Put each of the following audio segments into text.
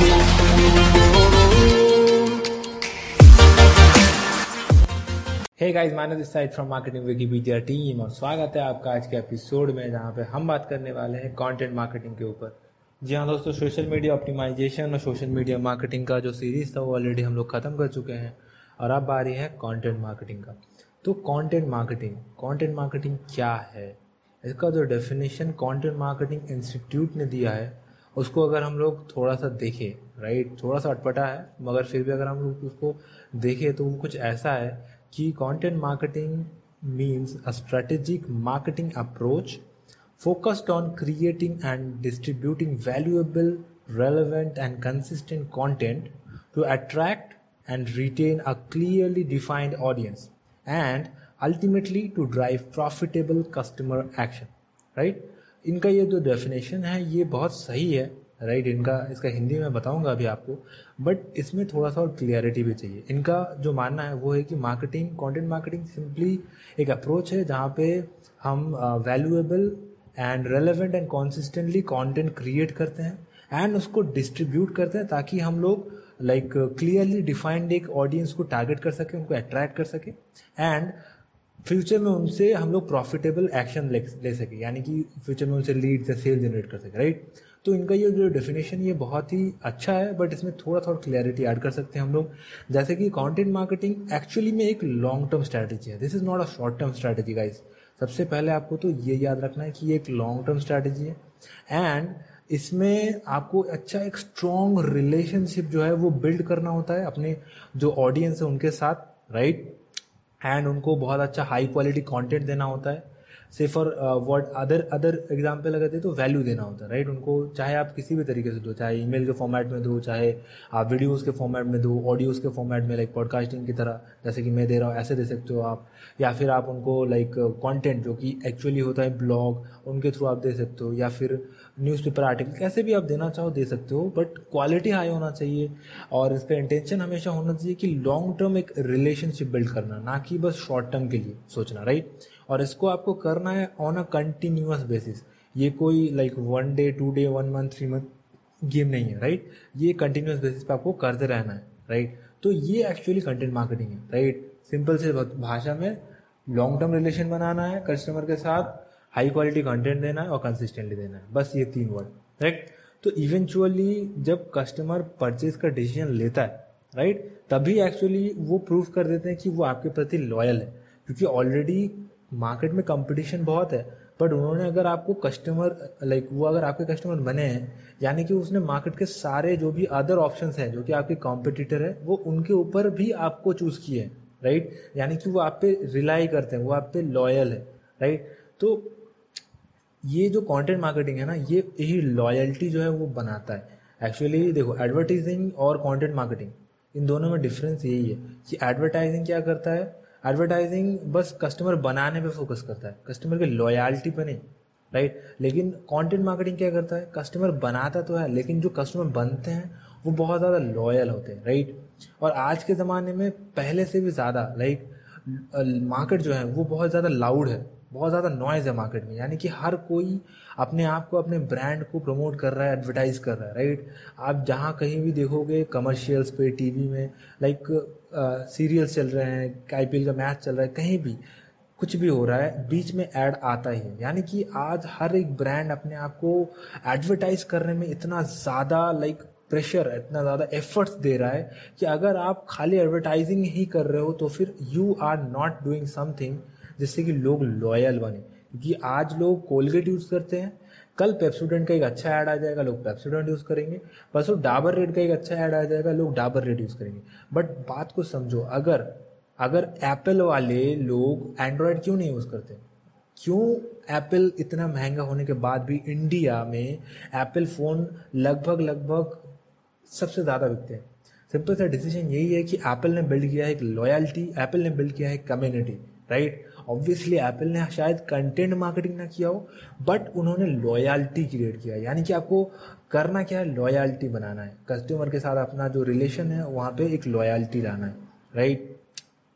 Hey guys this side from marketing team और स्वागत है आपका आज के एपिसोड में, जहाँ पे हम बात करने वाले हैं कंटेंट मार्केटिंग के ऊपर। जी हाँ दोस्तों सोशल मीडिया ऑप्टिमाइजेशन और सोशल मीडिया मार्केटिंग का जो सीरीज़ था, वो ऑलरेडी हम लोग ख़त्म कर चुके हैं और अब आ रही है कंटेंट मार्केटिंग का। तो कंटेंट मार्केटिंग कंटेंट मार्केटिंग क्या है? इसका जो डेफिनेशन कंटेंट मार्केटिंग इंस्टीट्यूट ने दिया है उसको अगर हम लोग थोड़ा सा देखें राइट थोड़ा सा अटपटा है, मगर फिर भी अगर हम लोग उसको देखें तो वो कुछ ऐसा है कि content marketing means a strategic marketing approach focused on creating and distributing valuable relevant and consistent content to attract and retain a clearly defined audience and ultimately to drive profitable customer action right इनका ये जो definition है, ये बहुत सही है right right? इनका, इसका हिंदी में बताऊँगा अभी आपको बट इसमें थोड़ा सा और क्लियरिटी भी चाहिए इनका जो मानना है, वो है कि मार्केटिंग कंटेंट मार्केटिंग सिंपली एक अप्रोच है जहाँ पे हम valuable and relevant and consistently content create करते हैं एंड उसको डिस्ट्रीब्यूट करते हैं ताकि हम लोग लाइक क्लियरली डिफाइंड एक ऑडियंस को टारगेट कर सके, उनको अट्रैक्ट कर सके एंड फ्यूचर में उनसे हम लोग प्रॉफिटेबल एक्शन ले, ले सके यानी कि फ्यूचर में उनसे लीड या सेल जनरेट कर सके राइट तो इनका ये जो डेफिनेशन ये बहुत ही अच्छा है बट इसमें थोड़ा थोड़ा क्लैरिटी ऐड कर सकते हैं हम लोग। जैसे कि कंटेंट मार्केटिंग एक्चुअली में एक लॉन्ग टर्म स्ट्रैटेजी है। This is not a short term strategy guys सबसे पहले आपको तो ये याद रखना है कि ये एक लॉन्ग टर्म स्ट्रैटेजी है। एंड इसमें आपको अच्छा एक स्ट्रॉन्ग रिलेशनशिप जो है वो बिल्ड करना होता है अपने जो ऑडियंस है उनके साथ राइट एंड उनको बहुत अच्छा हाई क्वालिटी कंटेंट देना होता है। से for word other other example अगर दे तो वैल्यू देना होता है राइट उनको चाहे आप किसी भी तरीके से दो, चाहे ईमेल के फॉर्मेट में दो, चाहे आप वीडियोस के फॉर्मेट में दो ऑडियोज के फॉर्मेट में लाइक पॉडकास्टिंग की तरह, जैसे कि मैं दे रहा हूँ, ऐसे दे सकते हो आप। या फिर आप उनको लाइक कंटेंट जो कि एक्चुअली होता है ब्लॉग उनके थ्रू आप दे सकते हो। या फिर न्यूज़पेपर आर्टिकल कैसे भी आप देना चाहो दे सकते हो बट क्वालिटी हाई होना चाहिए और इसका इंटेंशन हमेशा होना चाहिए कि लॉन्ग टर्म एक रिलेशनशिप बिल्ड करना, ना कि बस शॉर्ट टर्म के लिए सोचना राइट और इसको आपको करना है ऑन अ कंटिन्यूस बेसिस ये कोई like one day two day one month three month game नहीं है राइट ये कंटिन्यूस बेसिस पे आपको करते रहना है राइट तो ये एक्चुअली कंटेंट मार्केटिंग है राइट सिंपल से भाषा में लॉन्ग टर्म रिलेशन बनाना है कस्टमर के साथ हाई क्वालिटी कंटेंट देना है और कंसिस्टेंटली देना है। बस ये तीन वर्ड राइट तो इवेंचुअली जब कस्टमर परचेज का डिसीज़न लेता है राइट तभी एक्चुअली वो प्रूव कर देते हैं कि वो आपके प्रति लॉयल है। क्योंकि ऑलरेडी मार्केट में कंपटीशन बहुत है बट उन्होंने अगर आपको कस्टमर लाइक like, वो अगर आपके कस्टमर बने हैं यानी कि उसने मार्केट के सारे जो भी अदर ऑप्शंस हैं जो कि आपके कॉम्पिटिटर है वो उनके ऊपर भी आपको चूज़ किए हैं राइट यानी कि वो आप पे रिलाई करते हैं वो आप पे लॉयल है राइट तो ये जो कंटेंट मार्केटिंग है ना, ये यही लॉयल्टी जो है वो बनाता है। एक्चुअली देखो एडवर्टाइजिंग और कंटेंट मार्केटिंग इन दोनों में डिफरेंस यही है कि एडवर्टाइजिंग क्या करता है? एडवर्टाइजिंग बस कस्टमर बनाने पे फोकस करता है। कस्टमर की लॉयल्टी पे नहीं राइट लेकिन कंटेंट मार्केटिंग क्या करता है? कस्टमर बनाता तो है, लेकिन जो कस्टमर बनते हैं, वो बहुत ज़्यादा लॉयल होते हैं राइट और आज के ज़माने में पहले से भी ज़्यादा लाइक मार्केट जो है वो बहुत ज़्यादा लाउड है। बहुत ज़्यादा नॉइज़ है मार्केट में। यानी कि हर कोई अपने आप को, अपने ब्रांड को प्रमोट कर रहा है एडवर्टाइज कर रहा है राइट आप जहाँ कहीं भी देखोगे कमर्शियल्स पे टीवी में लाइक सीरियल्स चल रहे हैं आईपीएल का मैच चल रहा है, कहीं भी, कुछ भी हो रहा है, बीच में ऐड आता ही है। यानी कि आज हर एक ब्रांड अपने आप को एडवर्टाइज करने में इतना ज़्यादा लाइक प्रेशर इतना ज़्यादा एफर्ट्स दे रहा है कि अगर आप खाली एडवर्टाइजिंग ही कर रहे हो तो फिर you are not doing something जिससे कि लोग लॉयल बने। क्योंकि आज लोग कोलगेट यूज़ करते हैं। कल पेप्सोडेंट का एक अच्छा ऐड आ जाएगा, लोग पेप्सोडेंट यूज़ करेंगे। परसों डाबर रेड का एक अच्छा ऐड आ जाएगा, लोग डाबर रेड यूज़ करेंगे। बट बात को समझो, अगर अगर एप्पल वाले लोग एंड्रॉयड क्यों नहीं यूज़ करते? क्यों एप्पल इतना महँगा होने के बाद भी इंडिया में एप्पल फ़ोन लगभग लगभग सबसे ज़्यादा बिकते हैं? सिंपल सा डिसीज़न यही है कि एप्पल ने बिल्ड किया है एक लॉयल्टी एप्पल ने बिल्ड किया है कम्युनिटी राइट ऑब्वियसली एप्पल ने शायद कंटेंट मार्केटिंग ना किया हो बट उन्होंने लॉयल्टी क्रिएट किया। यानी कि आपको करना क्या है? लॉयल्टी बनाना है। कस्टमर के साथ अपना जो रिलेशन है, वहाँ पे एक लॉयल्टी लाना है। राइट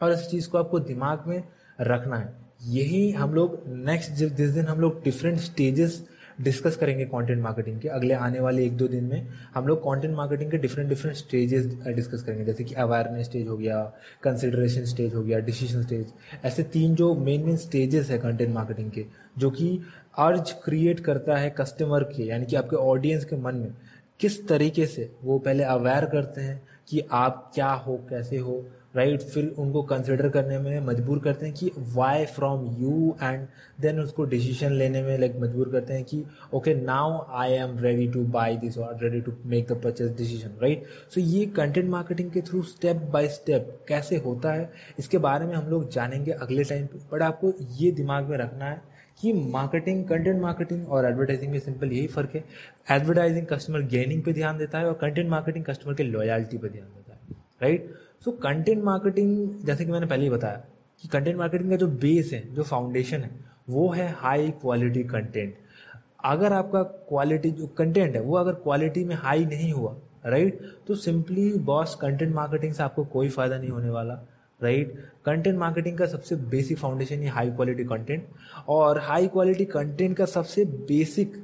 और इस चीज़ को आपको दिमाग में रखना है। यही हम लोग नेक्स्ट जिस दिन हम लोग डिफरेंट स्टेजेस डिस्कस करेंगे कंटेंट मार्केटिंग के अगले आने वाले एक दो दिन में, हम लोग कंटेंट मार्केटिंग के डिफरेंट डिफरेंट स्टेजेस डिस्कस करेंगे। जैसे कि अवेयरनेस स्टेज हो गया कंसिडरेशन स्टेज हो गया डिसीज़न स्टेज ऐसे तीन जो मेन मेन स्टेजेस है कंटेंट मार्केटिंग के, जो कि अर्ज़ क्रिएट करता है कस्टमर के, यानी कि आपके ऑडियंस के मन में, किस तरीके से वो पहले अवेयर करते हैं कि आप क्या हो, कैसे हो राइट right? फिर उनको कंसिडर करने में मजबूर करते हैं कि why from you and then उसको डिसीज़न लेने में लाइक मजबूर करते हैं कि okay now I am ready to buy this और ready to make the purchase decision right so ये कंटेंट मार्केटिंग के थ्रू स्टेप बाय स्टेप कैसे होता है, इसके बारे में हम लोग जानेंगे अगले टाइम पे। बट आपको ये दिमाग में रखना है कि मार्केटिंग कंटेंट मार्केटिंग और एडवर्टाइजिंग में सिंपल यही फ़र्क है। एडवर्टाइजिंग कस्टमर गेनिंग पे ध्यान देता है और कंटेंट मार्केटिंग कस्टमर के लॉयल्टी पे ध्यान देता है राइट सो कंटेंट मार्केटिंग जैसे कि मैंने पहले ही बताया कि कंटेंट मार्केटिंग का जो बेस है, जो फाउंडेशन है, वो है हाई क्वालिटी कंटेंट अगर आपका क्वालिटी जो कंटेंट है, वो अगर क्वालिटी में हाई नहीं हुआ राइट तो सिंपली बॉस कंटेंट मार्केटिंग से आपको कोई फ़ायदा नहीं होने वाला राइट कंटेंट मार्केटिंग का सबसे बेसिक फाउंडेशन ही हाई क्वालिटी कंटेंट और हाई क्वालिटी कंटेंट का सबसे बेसिक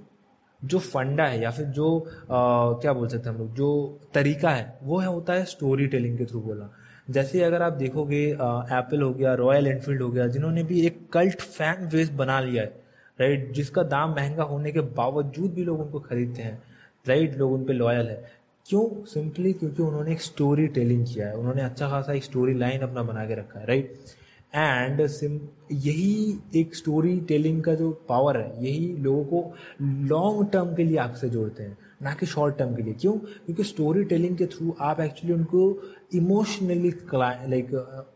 जो फंडा है या फिर जो आ, क्या बोल सकते हैं हम लोग जो तरीका है वो है होता है स्टोरी टेलिंग के थ्रू बोला। जैसे अगर आप देखोगे एप्पल हो गया रॉयल एनफील्ड हो गया जिन्होंने भी एक कल्ट फ़ैन बेस बना लिया है राइट जिसका दाम महँगा होने के बावजूद भी लोग उनको खरीदते हैं राइट लोग उन पर लॉयल है। क्यों? सिंपली क्योंकि उन्होंने एक स्टोरी टेलिंग किया है। उन्होंने अच्छा खासा एक स्टोरी लाइन अपना बना के रखा है राइट एंड सिम यही एक स्टोरी टेलिंग का जो पावर है, यही लोगों को लॉन्ग टर्म के लिए आपसे जोड़ते हैं, ना कि शॉर्ट टर्म के लिए। क्यों? क्योंकि स्टोरी टेलिंग के थ्रू आप एक्चुअली उनको इमोशनली लाइक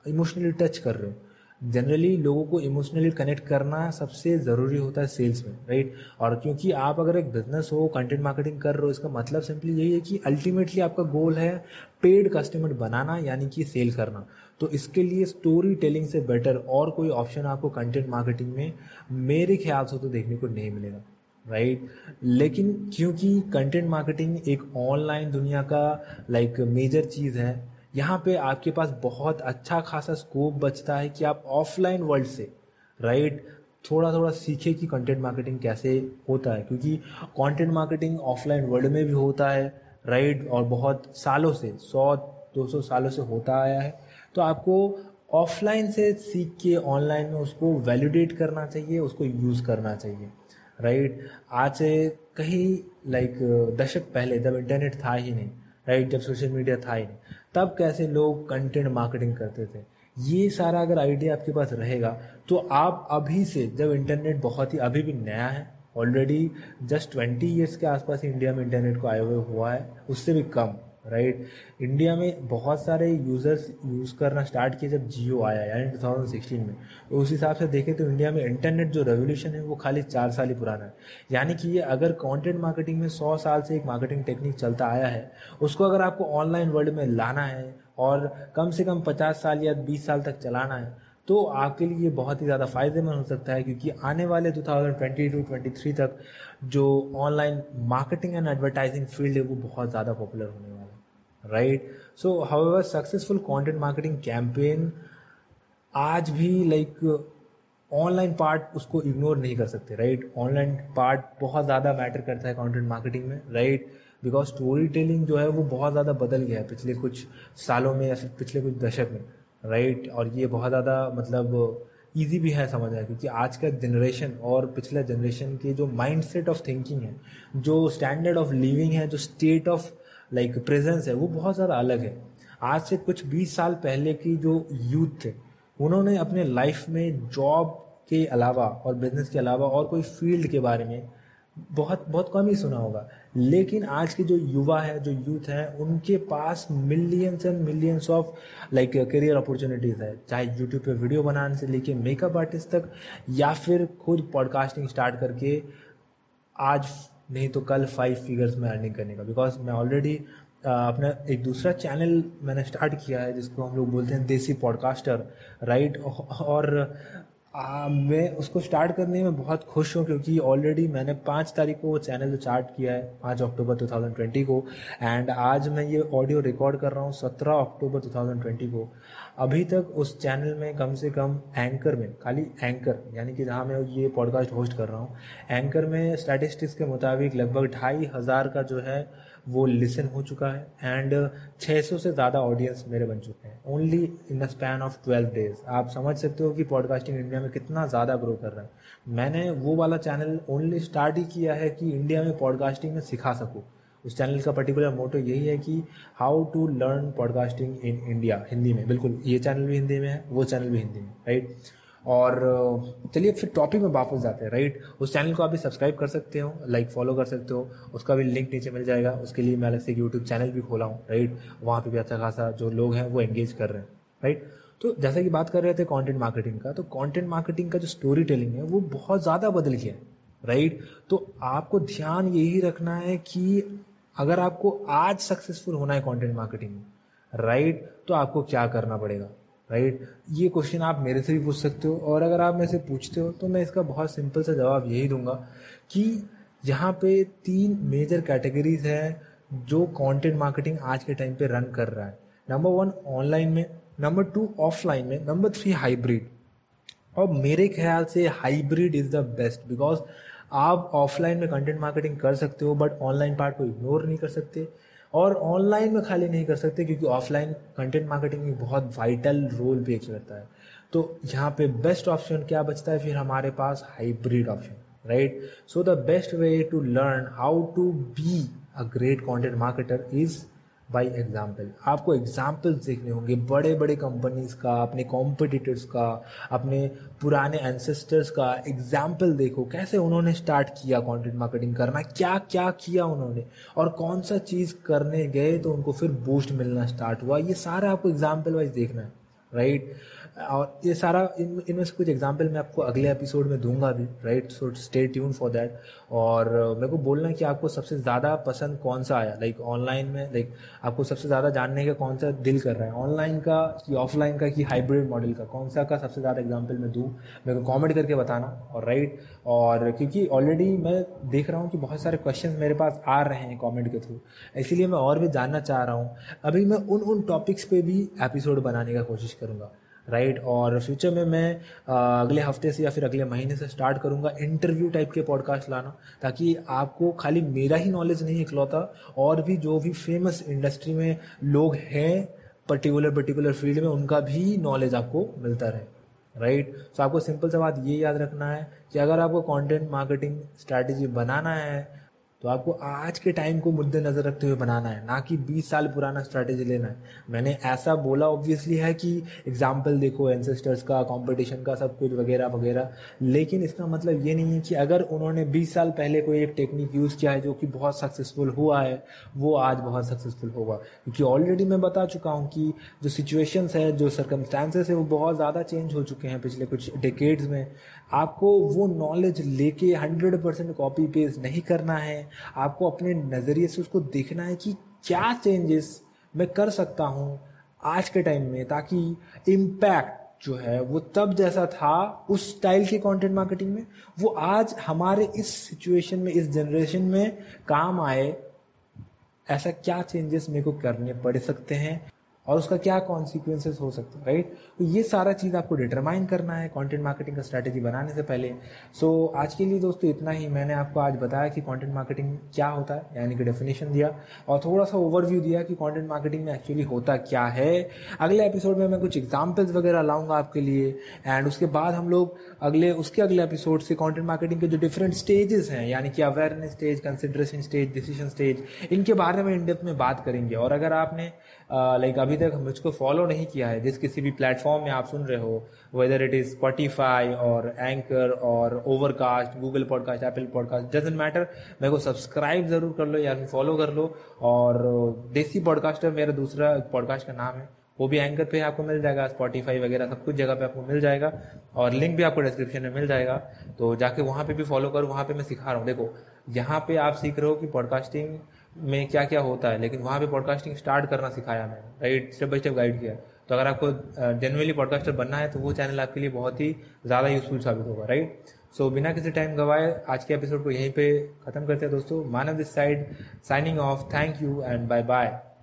इमोशनली टच कर रहे हो। जनरली लोगों को इमोशनली कनेक्ट करना सबसे ज़रूरी होता है सेल्स में राइट और क्योंकि आप अगर एक बिज़नेस हो कंटेंट मार्केटिंग कर रहे हो, इसका मतलब सिंपली यही है कि अल्टीमेटली आपका गोल है पेड कस्टमर बनाना, यानी कि सेल करना तो इसके लिए स्टोरी टेलिंग से बेटर और कोई ऑप्शन आपको कंटेंट मार्केटिंग में मेरे ख्याल से तो देखने को नहीं मिलेगा राइट right? लेकिन क्योंकि कंटेंट मार्केटिंग एक ऑनलाइन दुनिया का लाइक मेजर चीज़ है यहाँ पे आपके पास बहुत अच्छा खासा स्कोप बचता है कि आप ऑफलाइन वर्ल्ड से राइट थोड़ा थोड़ा सीखे कि कंटेंट मार्केटिंग कैसे होता है, क्योंकि कंटेंट मार्केटिंग ऑफलाइन वर्ल्ड में भी होता है राइट और बहुत सालों से, सौ, दो सौ सालों से होता आया है। तो आपको ऑफलाइन से सीख के ऑनलाइन में उसको वैलिडेट करना चाहिए, उसको यूज़ करना चाहिए राइट आज से कहीं लाइक दशक पहले जब इंटरनेट था ही नहीं राइट जब सोशल मीडिया था ही नहीं तब कैसे लोग कंटेंट मार्केटिंग करते थे? ये सारा अगर आइडिया आपके पास रहेगा तो आप अभी से, जब इंटरनेट बहुत ही अभी भी नया है ऑलरेडी जस्ट ट्वेंटी ईयर्स के आसपास इंडिया में इंटरनेट को आए हुए हुआ है, उससे भी कम। राइट इंडिया में बहुत सारे यूज़र्स यूज़ करना स्टार्ट किए जब जियो आया, यानी 2016 में। तो उस हिसाब से देखें तो इंडिया में इंटरनेट जो रेवोल्यूशन है, वो खाली चार साल ही पुराना है। यानी कि ये अगर कंटेंट मार्केटिंग में सौ साल से एक मार्केटिंग टेक्निक चलता आया है, उसको अगर आपको ऑनलाइन वर्ल्ड में लाना है और कम से कम पचास साल या बीस साल तक चलाना है तो आपके लिए बहुत ही ज़्यादा फ़ायदेमंद हो सकता है, क्योंकि आने वाले 2022 23 तक जो online marketing and advertising field है, वो बहुत ज़्यादा पॉपुलर होने वाला right so however successful content marketing campaign आज भी लाइक ऑनलाइन पार्ट उसको इग्नोर नहीं कर सकते राइट ऑनलाइन पार्ट बहुत ज़्यादा मैटर करता है कंटेंट मार्केटिंग में राइट बिकॉज़ स्टोरी टेलिंग जो है वो बहुत ज़्यादा बदल गया है पिछले कुछ सालों में या फिर पिछले कुछ दशक में राइट और ये बहुत ज़्यादा मतलब ईजी भी है समझना, क्योंकि आज का जनरेशन और पिछला जनरेशन के जो माइंड सेट ऑफ़ थिंकिंग है, जो स्टैंडर्ड ऑफ़ लिविंग है, जो स्टेट ऑफ़ लाइक प्रेजेंस है, वो बहुत ज़्यादा अलग है। आज से कुछ बीस साल पहले की जो यूथ थे, उन्होंने अपने लाइफ में जॉब के अलावा और बिज़नेस के अलावा और कोई फ़ील्ड के बारे में बहुत बहुत कम ही सुना होगा। लेकिन आज के जो युवा है, जो यूथ है, उनके पास millions and millions of like career opportunities है। चाहे यूट्यूब पे वीडियो बनाने से लेके मेकअप आर्टिस्ट तक, या फिर खुद पॉडकास्टिंग स्टार्ट करके आज नहीं तो कल फाइव फिगर्स में अर्निंग करने का। बिकॉज़ मैं ऑलरेडी अपना एक दूसरा चैनल मैंने स्टार्ट किया है, जिसको हम लोग बोलते हैं देसी पॉडकास्टर राइट और आ, मैं उसको स्टार्ट करने में बहुत खुश हूँ क्योंकि ऑलरेडी मैंने पाँच तारीख को वो चैनल स्टार्ट किया है पाँच अक्टूबर 2020 को। एंड आज मैं ये ऑडियो रिकॉर्ड कर रहा हूँ सत्रह अक्टूबर 2020 को। अभी तक उस चैनल में कम से कम एंकर में खाली एंकर यानी कि जहाँ मैं ये पॉडकास्ट होस्ट कर रहा हूँ एंकर में स्टैटिस्टिक्स के मुताबिक लगभग ढाई हज़ार का जो है वो लिसन हो चुका है एंड 600 से ज़्यादा ऑडियंस मेरे बन चुके हैं। Only in the span of 12 days आप समझ सकते हो कि पॉडकास्टिंग इंडिया में कितना ज़्यादा ग्रो कर रहा है। मैंने वो वाला चैनल ओनली स्टार्ट ही किया है कि इंडिया में पॉडकास्टिंग में सिखा सकूँ। उस चैनल का पर्टिकुलर मोटो यही है कि how to learn podcasting in India Hindi में। बिल्कुल, ये चैनल भी हिंदी में है, वो चैनल भी हिंदी में राइट और चलिए फिर टॉपिक में वापस जाते हैं राइट उस चैनल को आप भी सब्सक्राइब कर सकते हो लाइक फॉलो कर सकते हो, उसका भी लिंक नीचे मिल जाएगा, उसके लिए मैं अलग से यूट्यूब चैनल भी खोला हूँ राइट वहाँ पे भी अच्छा खासा जो लोग हैं वो एंगेज कर रहे हैं राइट तो जैसा कि बात कर रहे थे कंटेंट मार्केटिंग का तो कंटेंट मार्केटिंग का जो स्टोरी टेलिंग है वो बहुत ज़्यादा बदल गया है राइट तो आपको ध्यान यही रखना है कि अगर आपको आज सक्सेसफुल होना है कंटेंट मार्केटिंग में राइट तो आपको क्या करना पड़ेगा? राइट? ये क्वेश्चन आप मेरे से भी पूछ सकते हो और अगर आप मेरे से पूछते हो तो मैं इसका बहुत सिंपल सा जवाब यही दूँगा कि यहाँ पे तीन मेजर कैटेगरीज हैं जो कंटेंट मार्केटिंग आज के टाइम पे रन कर रहा है। नंबर वन ऑनलाइन में। नंबर टू ऑफलाइन में। नंबर थ्री हाइब्रिड और मेरे ख्याल से hybrid is the best because आप ऑफलाइन में कंटेंट मार्केटिंग कर सकते हो बट ऑनलाइन पार्ट को इग्नोर नहीं कर सकते। और ऑनलाइन में खाली नहीं कर सकते क्योंकि ऑफलाइन कंटेंट मार्केटिंग में बहुत वाइटल रोल प्ले करता है। तो यहाँ पे बेस्ट ऑप्शन क्या बचता है? फिर हमारे पास hybrid option right so the best way to learn how to be a great content marketer is by example आपको एग्जाम्पल्स देखने होंगे बड़े बड़े कंपनीज़ का, अपने कॉम्पिटिटर्स का, अपने पुराने एंसेस्टर्स का एग्ज़ाम्पल देखो, कैसे उन्होंने स्टार्ट किया कॉन्टेंट मार्केटिंग करना क्या क्या किया उन्होंने, और कौन सा चीज़ करने गए तो उनको फिर बूस्ट मिलना स्टार्ट हुआ। ये सारा आपको एग्ज़ाम्पल वाइज देखना है राइट और ये सारा, इन, इनमें से कुछ एग्ज़ाम्पल मैं आपको अगले एपिसोड में दूँगा भी right so stay tune for that और मेरे को बोलना कि आपको सबसे ज़्यादा पसंद कौन सा आया? लाइक ऑनलाइन में लाइक आपको सबसे ज़्यादा जानने का कौन सा दिल कर रहा है? ऑनलाइन का कि ऑफलाइन का कि हाइब्रिड मॉडल का? कौन सा का सबसे ज़्यादा एग्ज़ाम्पल मैं दूँ? मेरे को कॉमेंट करके बताना, और राइट और क्योंकि ऑलरेडी मैं देख रहा हूँ कि बहुत सारे क्वेश्चन मेरे पास आ रहे हैं कॉमेंट के थ्रू इसीलिए मैं और भी जानना चाह रहा हूँ। अभी मैं उन उन टॉपिक्स पे भी एपिसोड बनाने का कोशिश करूँगा। राइट और फ्यूचर में मैं अगले हफ़्ते से या फिर अगले महीने से स्टार्ट करूँगा इंटरव्यू टाइप के पॉडकास्ट लाना ताकि आपको खाली मेरा ही नॉलेज नहीं इकलौता और भी जो भी फ़ेमस इंडस्ट्री में लोग हैं पर्टिकुलर पर्टिकुलर फ़ील्ड में उनका भी नॉलेज आपको मिलता रहे राइट right? सो so, आपको सिंपल सा बात ये याद रखना है कि अगर आपको कंटेंट मार्केटिंग स्ट्रैटेजी बनाना है तो आपको आज के टाइम को मुद्दे नज़र रखते हुए बनाना है, ना कि 20 साल पुराना स्ट्रैटेजी लेना है। मैंने ऐसा बोला ऑब्वियसली है कि एग्ज़ाम्पल देखो एंसेस्टर्स का कंपटीशन का, सब कुछ वगैरह वगैरह। लेकिन इसका मतलब ये नहीं है कि अगर उन्होंने 20 साल पहले कोई एक टेक्निक यूज़ किया है जो कि बहुत सक्सेसफुल हुआ है, वो आज बहुत सक्सेसफुल होगा। क्योंकि ऑलरेडी मैं बता चुका हूँ कि जो सिचुएशंस है, जो सर्कमस्टांसेस है, वो बहुत ज़्यादा चेंज हो चुके हैं पिछले कुछ डिकेड्स में। आपको वो नॉलेज लेके हंड्रेड परसेंट कॉपी पेस्ट नहीं करना है। आपको अपने नज़रिए से उसको देखना है कि क्या चेंजेस मैं कर सकता हूँ आज के टाइम में ताकि इम्पैक्ट जो है वो तब जैसा था उस स्टाइल के कंटेंट मार्केटिंग में, वो आज हमारे इस सिचुएशन में, इस जनरेशन में काम आए। ऐसा क्या चेंजेस मेरे को करने पड़ सकते हैं? और उसका क्या कॉन्सिक्वेंसेस हो सकते हैं राइट तो ये सारा चीज़ आपको डिटरमाइन करना है कंटेंट मार्केटिंग का स्ट्रैटेजी बनाने से पहले। सो so, आज के लिए दोस्तों इतना ही। मैंने आपको आज बताया कि कंटेंट मार्केटिंग क्या होता है यानी कि डेफिनेशन दिया और थोड़ा सा ओवरव्यू दिया कि कंटेंट मार्केटिंग में एक्चुअली होता क्या है। अगले एपिसोड में मैं कुछ एग्जाम्पल्स वगैरह लाऊँगा आपके लिए। एंड उसके बाद हम लोग अगले उसके अगले एपिसोड से कॉन्टेंट मार्केटिंग के जो डिफरेंट स्टेजेस हैं यानी कि awareness stage consideration stage decision stage इनके बारे में इन में बात करेंगे। और अगर आपने लाइक अभी तक मुझको फॉलो नहीं किया है। जिस किसी भी प्लेटफॉर्म में आप सुन रहे हो वेदर इट इज़ स्पॉटिफाई और एंकर और Overcast Google podcast Apple podcast doesn't matter मेरे को सब्सक्राइब ज़रूर कर लो या फिर फॉलो कर लो। और देसी पॉडकास्टर मेरा दूसरा पॉडकास्ट का नाम है। वो भी एंकर पे आपको मिल जाएगा स्पॉटिफाई वगैरह सब कुछ जगह पे आपको मिल जाएगा। और लिंक भी आपको डिस्क्रिप्शन में मिल जाएगा। तो जाके वहाँ पे भी फॉलो करो, वहाँ पे मैं सिखा रहा हूँ। देखो, यहाँ पे आप सीख रहे हो कि पॉडकास्टिंग में क्या क्या होता है लेकिन वहाँ पे पॉडकास्टिंग स्टार्ट करना सिखाया मैंने right step by step guide किया। तो अगर आपको जनरली पॉडकास्टर बनना है तो वो चैनल आपके लिए बहुत ही ज़्यादा यूजफुल साबित होगा राइट सो so, बिना किसी टाइम गवाए आज के एपिसोड को यहीं पे ख़त्म करते हैं दोस्तों। Off this side signing off thank you and bye bye